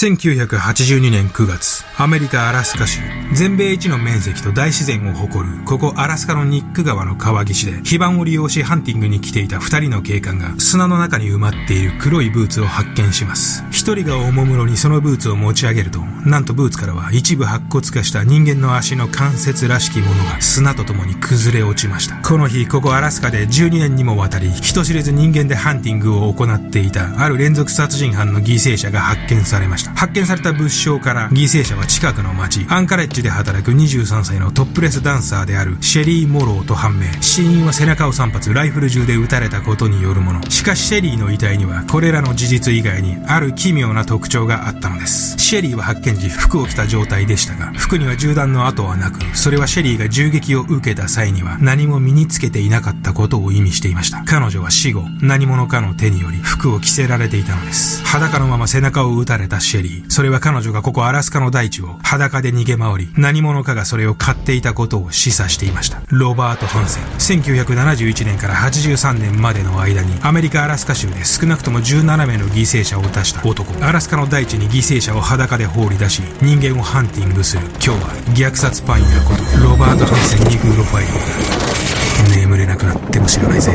1982年9月、アメリカ・アラスカ州、全米一の面積と大自然を誇る、ここアラスカのニック川の川岸で、非番を利用しハンティングに来ていた二人の警官が、砂の中に埋まっている黒いブーツを発見します。一人がおもむろにそのブーツを持ち上げると、なんとブーツからは一部白骨化した人間の足の関節らしきものが砂と共に崩れ落ちました。この日、ここアラスカで12年にもわたり、人知れず人間でハンティングを行っていた、ある連続殺人犯の犠牲者が発見されました。発見された物証から犠牲者は近くの町アンカレッジで働く23歳のトップレスダンサーであるシェリー・モローと判明。死因は背中を3発ライフル銃で撃たれたことによるもの。しかしシェリーの遺体にはこれらの事実以外にある奇妙な特徴があったのです。シェリーは発見時服を着た状態でしたが服には銃弾の跡はなくそれはシェリーが銃撃を受けた際には何も身につけていなかったことを意味していました。彼女は死後何者かの手により服を着せられていたのです。裸のまま背中を撃たれたシェリー。それは彼女がここアラスカの大地を裸で逃げ回り、何者かがそれを買っていたことを示唆していました。ロバート・ハンセン。1971年から83年までの間に、アメリカ・アラスカ州で少なくとも17名の犠牲者を出した男。アラスカの大地に犠牲者を裸で放り出し、人間をハンティングする。今日は虐殺パイン屋こと、ロバート・ハンセンにグロファイリングだ。眠れなくなっても知らないぜ。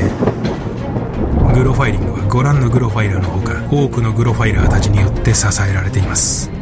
グロファイリングご覧のグロファイラーのほか多くのグロファイラーたちによって支えられています。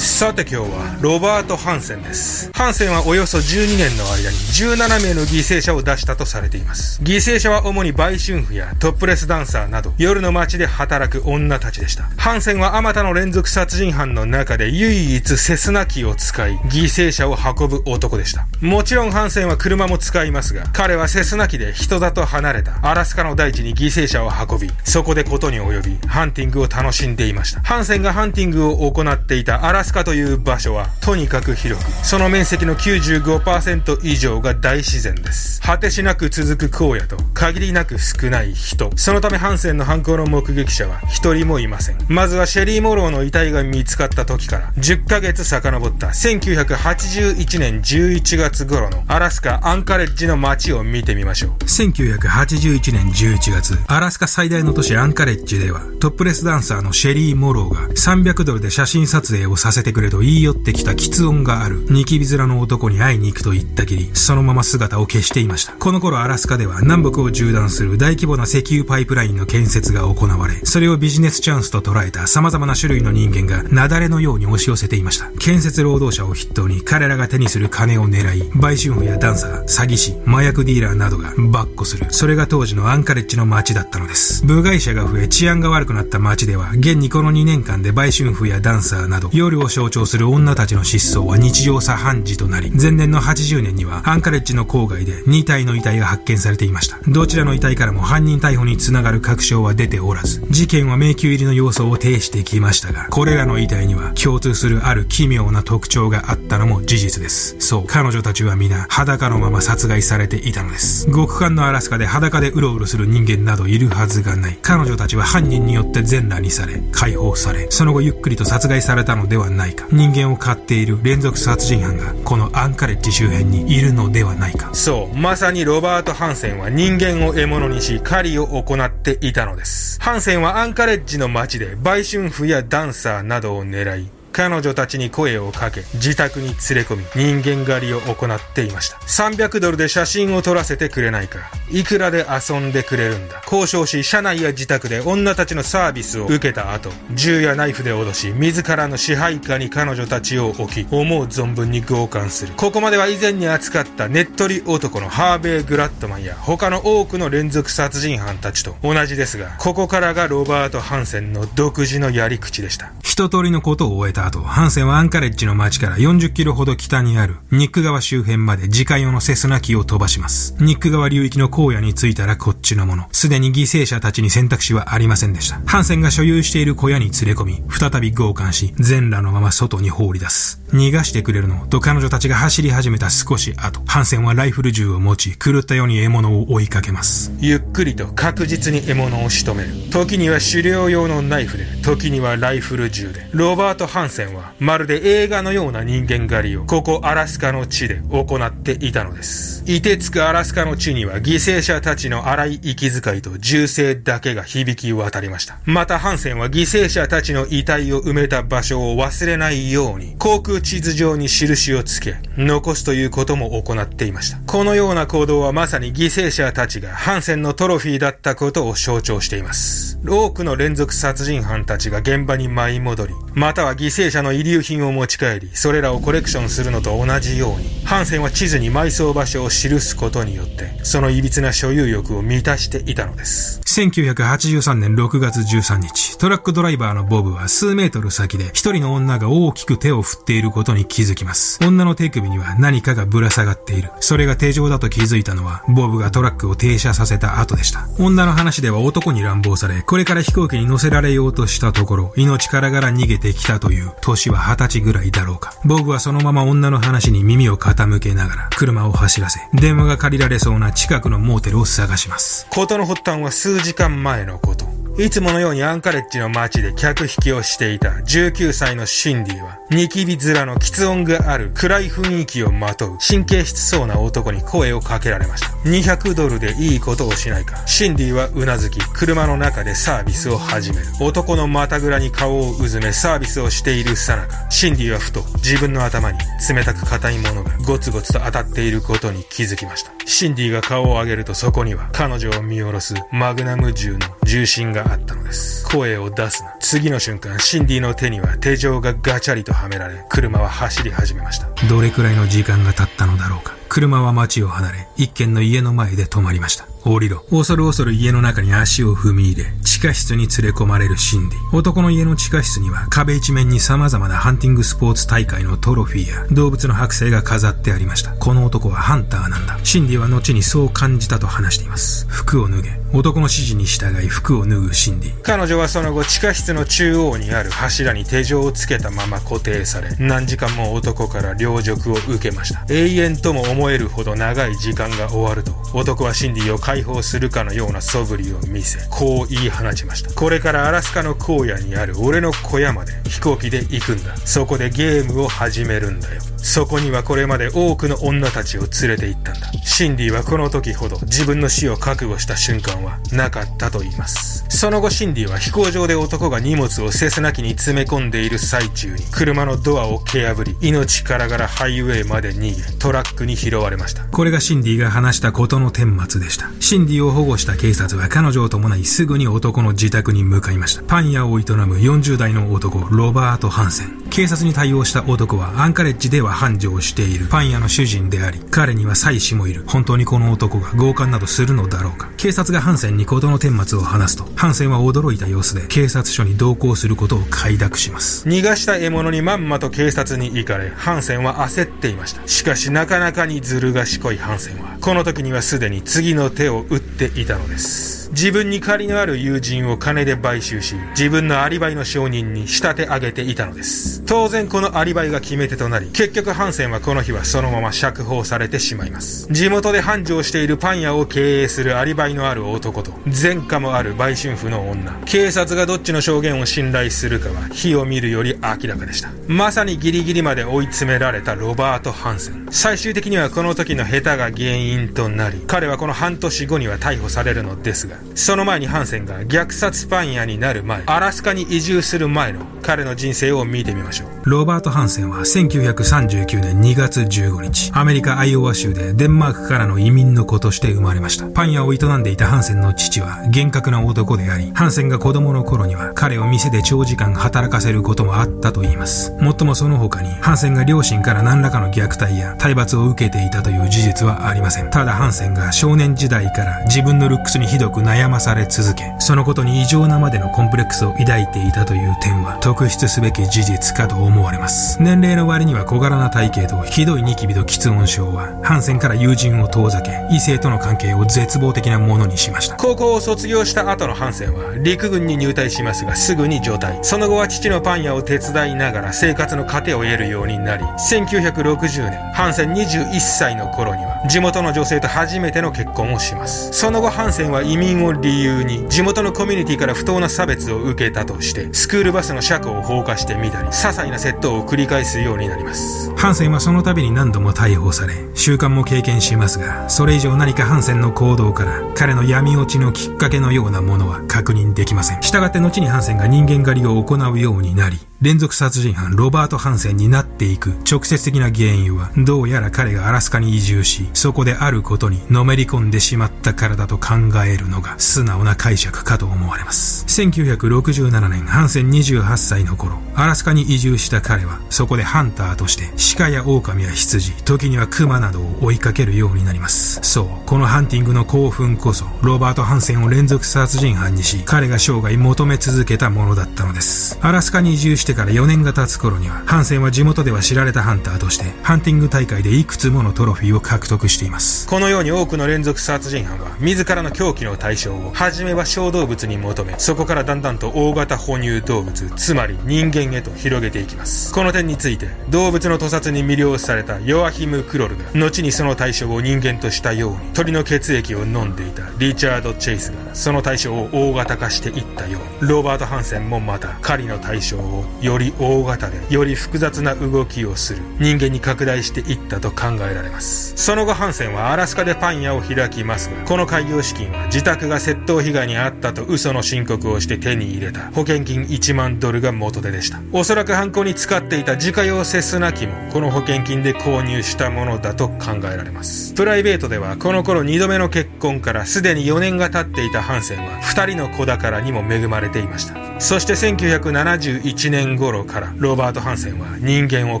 さて今日はロバート・ハンセンです。ハンセンはおよそ12年の間に17名の犠牲者を出したとされています。犠牲者は主に売春婦やトップレスダンサーなど夜の街で働く女たちでした。ハンセンはあまたの連続殺人犯の中で唯一セスナ機を使い犠牲者を運ぶ男でした。もちろんハンセンは車も使いますが、彼はセスナ機で人里離れたアラスカの大地に犠牲者を運び、そこでことに及びハンティングを楽しんでいました。ハンセンがハンティングを行っていたアラスカという場所はとにかく広く、その面積の95%以上が大自然です。果てしなく続く荒野と限りなく少ない人。そのためハンセンの犯行の目撃者は一人もいません。まずはシェリー・モローの遺体が見つかった時から10ヶ月遡った1981年11月頃のアラスカ・アンカレッジの街を見てみましょう。1981年11月、アラスカ最大の都市アンカレッジではトップレスダンサーのシェリー・モローが300ドルで写真撮影をさせてくれと言い寄ってきた吃音があるニキビ面の男に会いに行くと言ったきり、そのまま姿を消していました。この頃アラスカでは南北を縦断する大規模な石油パイプラインの建設が行われ、それをビジネスチャンスと捉えた様々な種類の人間が雪崩のように押し寄せていました。建設労働者を筆頭に彼らが手にする金を狙い、売春婦やダンサー、詐欺師、麻薬ディーラーなどがバッコする。それが当時のアンカレッジの街だったのです。部外者が増え治安が悪くなった街では、現にこの2年間で売春婦やダンサーなど、夜を象徴する女たちの失踪は日常茶飯事となり、前年の80年にはアンカレッジの郊外で2体の遺体が発見されていました。どちらの遺体からも犯人逮捕につながる確証は出ておらず、事件は迷宮入りの要素を呈してきましたが、これらの遺体には共通するある奇妙な特徴があったのも事実です。そう、彼女たちは皆裸のまま殺害されていたのです。極寒のアラスカで裸でうろうろする人間などいるはずがない。彼女たちは犯人によって全裸にされ、解放され、その後ゆっくりと殺害されたのではないか。人間を飼っている連続殺人犯がこのアンカレッジ周辺にいるのではないか。そう、まさにロバート・ハンセンは人間を獲物にし狩りを行っていたのです。ハンセンはアンカレッジの街で売春婦やダンサーなどを狙い、彼女たちに声をかけ、自宅に連れ込み、人間狩りを行っていました。300ドルで写真を撮らせてくれないか。いくらで遊んでくれるんだ。交渉し、車内や自宅で女たちのサービスを受けた後、銃やナイフで脅し、自らの支配下に彼女たちを置き、思う存分に強姦する。ここまでは以前に扱ったネットリ男のハーベイ・グラットマンや他の多くの連続殺人犯たちと同じですが、ここからがロバート・ハンセンの独自のやり口でした。一通りのことを終えた後、ハンセンはアンカレッジの街から40キロほど北にあるニック川周辺まで自家用のセスナ機を飛ばします。ニック川流域の荒野に着いたらこっちのもの。すでに犠牲者たちに選択肢はありませんでした。ハンセンが所有している小屋に連れ込み、再び強姦し、全裸のまま外に放り出す。逃がしてくれるのと彼女たちが走り始めた少し後、ハンセンはライフル銃を持ち、狂ったように獲物を追いかけます。ゆっくりと確実に獲物を仕留める。時には狩猟用のナイフで、時にはライフル銃で。ロバート・ハンンセンは、まるで映画のような人間狩りを、ここアラスカの地で行っていたのです。凍てつくアラスカの地には、犠牲者たちの荒い息遣いと銃声だけが響き渡りました。また、ハンセンは犠牲者たちの遺体を埋めた場所を忘れないように、航空地図上に印をつけ、残すということも行っていました。このような行動はまさに犠牲者たちがハンセンのトロフィーだったことを象徴しています。多くの連続殺人犯たちが現場に舞い戻り、または犠牲者の遺留品を持ち帰り、それらをコレクションするのと同じように、ハンセンは地図に埋葬場所を記すことによって、その歪な所有欲を満たしていたのです。1983年6月13日、トラックドライバーのボブは数メートル先で一人の女が大きく手を振っていることに気づきます。女の手首には何かがぶら下がっている。それが手錠だと気づいたのは、ボブがトラックを停車させた後でした。女の話では男に乱暴され、これから飛行機に乗せられようとしたところ、命からがら逃げてきたという、年は二十歳ぐらいだろうか。僕はそのまま女の話に耳を傾けながら、車を走らせ、電話が借りられそうな近くのモーテルを探します。事の発端は数時間前のこと。いつものようにアンカレッジの街で客引きをしていた19歳のシンディは、ニキビ面の喫音がある暗い雰囲気をまとう神経質そうな男に声をかけられました。200ドルでいいことをしないか。シンディはうなずき、車の中でサービスを始める。男の股ぐらに顔をうずめサービスをしているさなか、シンディはふと自分の頭に冷たく硬いものがゴツゴツと当たっていることに気づきました。シンディが顔を上げるとそこには彼女を見下ろすマグナム銃の重心があったのです。声を出すな。次の瞬間、シンディの手には手錠がガチャリとはめられ、車は走り始めました。どれくらいの時間が経ったのだろうか。車は街を離れ、一軒の家の前で止まりました。降りろ。恐る恐る家の中に足を踏み入れ、地下室に連れ込まれるシンディ。男の家の地下室には壁一面に様々なハンティングスポーツ大会のトロフィーや動物の剥製が飾ってありました。この男はハンターなんだ。シンディは後にそう感じたと話しています。服を脱げ。男の指示に従い服を脱ぐシンディ。彼女はその後地下室の中央にある柱に手錠をつけたまま固定され、何時間も男から領辱を受けました。永遠とも思えるほど長い時間が終わると、男はシンディを解放するかのような素振りを見せ、こう言い放ちました。これからアラスカの荒野にある俺の小屋まで飛行機で行くんだ。そこでゲームを始めるんだよ。そこにはこれまで多くの女たちを連れて行ったんだ。シンディはこの時ほど自分の死を覚悟した瞬間はなかったと言います。その後シンディは飛行場で男が荷物をせすなきに詰め込んでいる最中に車のドアを蹴破り、命からがらハイウェイまで逃げ、トラックに拾われました。これがシンディが話したことの顛末でした。シンディを保護した警察は彼女を伴いすぐに男の自宅に向かいました。パン屋を営む40代の男、ロバート・ハンセン。警察に対応した男はアンカレッジでは繁盛しているパン屋の主人であり、彼には妻子もいる。本当にこの男が強姦などするのだろうか。警察がハンセンに事の顛末を話すと、ハンセンは驚いた様子で警察署に同行することを快諾します。逃がした獲物にまんまと警察に行かれ、ハンセンは焦っていました。しかしなかなかにずる賢いハンセンは、この時にはすでに次の手を打っていたのです。自分に借りのある友人を金で買収し、自分のアリバイの証人に仕立て上げていたのです。当然このアリバイが決め手となり、結局ハンセンはこの日はそのまま釈放されてしまいます。地元で繁盛しているパン屋を経営するアリバイのある男と、前科もある売春婦の女。警察がどっちの証言を信頼するかは、火を見るより明らかでした。まさにギリギリまで追い詰められたロバート・ハンセン。最終的にはこの時の下手が原因となり、彼はこの半年後には逮捕されるのですが、その前にハンセンが虐殺パン屋になる前、アラスカに移住する前の彼の人生を見てみましょう。ロバート・ハンセンは1939年2月15日、アメリカ・アイオワ州でデンマークからの移民の子として生まれました。パン屋を営んでいたハンセンの父は厳格な男であり、ハンセンが子供の頃には彼を店で長時間働かせることもあったと言います。もっともその他に、ハンセンが両親から何らかの虐待や体罰を受けていたという事実はありません。ただハンセンが少年時代から自分のルックスにひどく悩まされ続け、そのことに異常なまでのコンプレックスを抱いていたという点は特筆すべき事実かと思われます。年齢の割には小柄な体型とひどいニキビと喫音症は、ハンセンから友人を遠ざけ、異性との関係を絶望的なものにしました。高校を卒業した後のハンセンは、陸軍に入隊しますがすぐに状態。その後は父のパン屋を手伝いながら生活の糧を得るようになり、1960年、ハンセン21歳の頃に、は地元の女性と初めての結婚をします。その後ハンセンは移民を理由に地元のコミュニティから不当な差別を受けたとしてスクールバスの車庫を放火してみたり些細な窃盗を繰り返すようになります。ハンセンはその度に何度も逮捕され習慣も経験しますがそれ以上何かハンセンの行動から彼の闇落ちのきっかけのようなものは確認できません。したがって後にハンセンが人間狩りを行うようになり連続殺人犯ロバート・ハンセンになっていく。直接的な原因はどうやら彼がアラスカに移住しそこであることにのめり込んでしまったからだと考えるのが素直な解釈かと思われます。1967年ハンセン28歳の頃アラスカに移住した彼はそこでハンターとして鹿や狼や羊時にはクマなどを追いかけるようになります。そうこのハンティングの興奮こそロバート・ハンセンを連続殺人犯にし彼が生涯求め続けたものだったのです。アラスカに移住してから4年が経つ頃には、ハンセンは地元では知られたハンターとして、ハンティング大会でいくつものトロフィーを獲得しています。このように多くの連続殺人犯は、自らの狂気の対象を、初めは小動物に求め、そこからだんだんと大型哺乳動物、つまり人間へと広げていきます。この点について、動物の屠殺に魅了されたヨアヒム・クロルが、後にその対象を人間としたように、鳥の血液を飲んでいたリチャード・チェイスが、その対象を大型化していったように、ロバート・ハンセンもまた、狩りの対象をより大型でより複雑な動きをする人間に拡大していったと考えられます。その後ハンセンはアラスカでパン屋を開きますがこの開業資金は自宅が窃盗被害に遭ったと嘘の申告をして手に入れた保険金1万ドルが元手でした。おそらく犯行に使っていた自家用セスナ機もこの保険金で購入したものだと考えられます。プライベートではこの頃2度目の結婚からすでに4年が経っていたハンセンは2人の子宝にも恵まれていました。そして1971年頃からロバート・ハンセンは人間を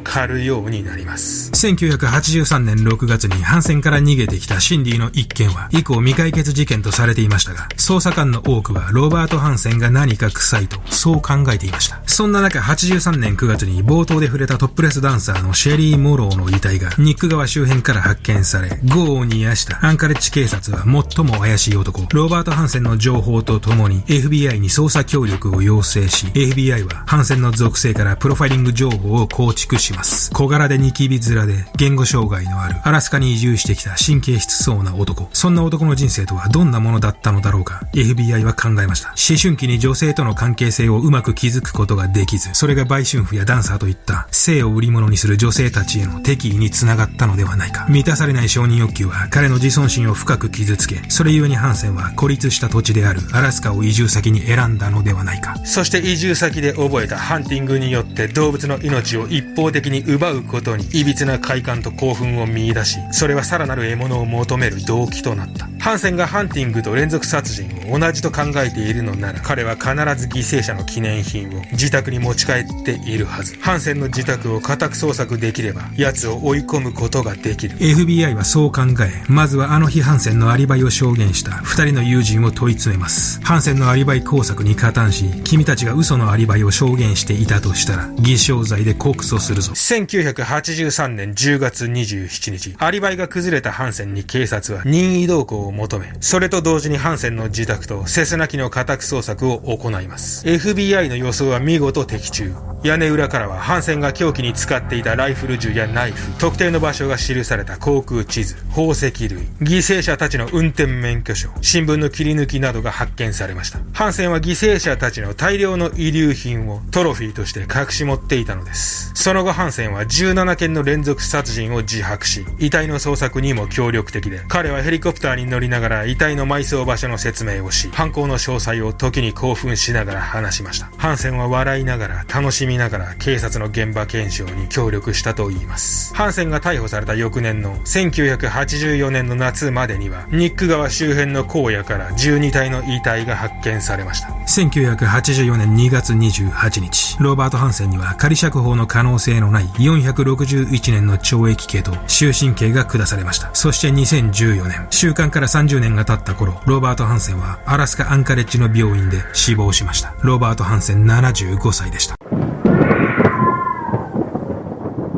狩るようになります。1983年6月にハンセンから逃げてきたシンディの一件は以降未解決事件とされていましたが捜査官の多くはロバート・ハンセンが何か臭いとそう考えていました。そんな中83年9月に冒頭で触れたトップレスダンサーのシェリー・モローの遺体がニック川周辺から発見され業を煮やした。アンカレッジ警察は最も怪しい男。ロバート・ハンセンの情報とともに FBI に捜査協力を要請し FBI はハンセンの属性からプロファイリング情報を構築します。小柄でニキビ面で言語障害のあるアラスカに移住してきた神経質そうな男。そんな男の人生とはどんなものだったのだろうか FBI は考えました。思春期に女性との関係性をうまく築くことができず、それが売春婦やダンサーといった性を売り物にする女性たちへの敵意につながったのではないか。満たされない承認欲求は彼の自尊心を深く傷つけ、それゆえにハンセンは孤立した土地であるアラスカを移住先に選んだのではないか。そして移住先で覚えたハンティングによって動物の命を一方的に奪うことに歪な快感と興奮を見出し、それはさらなる獲物を求める動機となった。ハンセンがハンティングと連続殺人を同じと考えているのなら、彼は必ず犠牲者の記念品を自宅に持ち帰っているはず。ハンセンの自宅を家宅捜索できれば、奴を追い込むことができる。FBI はそう考え、まずはあの日ハンセンのアリバイを証言した二人の友人を問い詰めます。ハンセンのアリバイ工作に加担し、君たちが嘘のアリバイを証言していたとしたら、偽証罪で告訴するぞ。1983年10月27日、アリバイが崩れたハンセンに警察は任意同行を求め、それと同時にハンセンの自宅とセスナ機の家宅捜索を行います。FBI の予想は見事的中。屋根裏からはハンセンが凶器に使っていたライフル銃やナイフ、特定の場所が記された航空地図、宝石類、犠牲者たちの運転免許証、新聞の切り抜きなどが発見されました。ハンセンは犠牲者たちの大量の遺留品をトロフィーとして隠し持っていたのです。その後ハンセンは17件の連続殺人を自白し、遺体の捜索にも協力的で、彼はヘリコプターに乗りながら遺体の埋葬場所の説明をし、犯行の詳細を時に興奮しながら話しました。ハンセンは笑いながら、楽しみながら警察の現場検証に協力したと言います。ハンセンが逮捕された翌年の1984年の夏までには、ニック川周辺の荒野から12体の遺体が発見されました。1984年2月28日、ロバート・ハンセンには仮釈放の可能性のない461年の懲役刑と終身刑が下されました。そして2014年、週間から30年が経った頃、ロバート・ハンセンはアラスカ・アンカレッジの病院で死亡しました。ロバート・ハンセン75歳でした。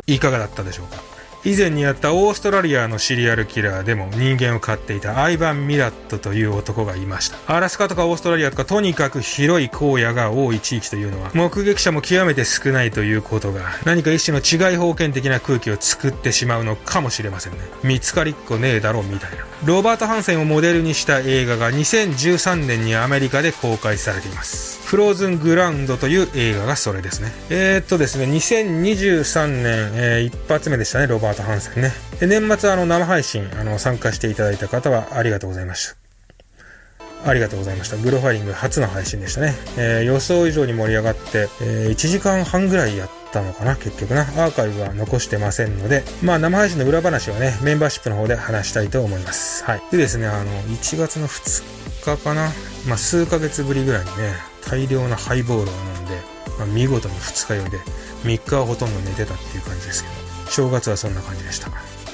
いかがだったでしょうか？以前にやったオーストラリアのシリアルキラーでも人間を飼っていたアイバン・ミラットという男がいました。アラスカとかオーストラリアとかとにかく広い荒野が多い地域というのは目撃者も極めて少ないということが何か一種の違い封建的な空気を作ってしまうのかもしれませんね。見つかりっこねえだろみたいな。ロバート・ハンセンをモデルにした映画が2013年にアメリカで公開されています。フローズングラウンドという映画がそれですね。えー、っとですね、2023年、えー、一発目でしたね、ロバート・ハンセンね。で年末あの生配信、あの、参加していただいた方はありがとうございました。ありがとうございました。グロファイリング初の配信でしたね。えー、予想以上に盛り上がって、えー、1時間半ぐらいやったのかな、結局な。アーカイブは残してませんので、まあ生配信の裏話はね、メンバーシップの方で話したいと思います。はい。でですね、あの、1月の2日かな。まあ数ヶ月ぶりぐらいにね、大量なハイボールを飲んで、まあ、見事に二日酔いで、3日はほとんど寝てたっていう感じですけど、正月はそんな感じでした。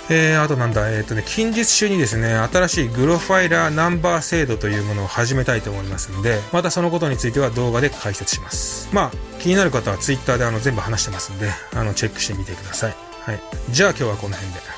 えー、あとなんだ、えっ、ー、とね、近日中にですね、新しいグロファイラーナンバー制度というものを始めたいと思いますんで、またそのことについては動画で解説します。まあ、気になる方は Twitter であの全部話してますんで、あの、チェックしてみてください。はい。じゃあ今日はこの辺で。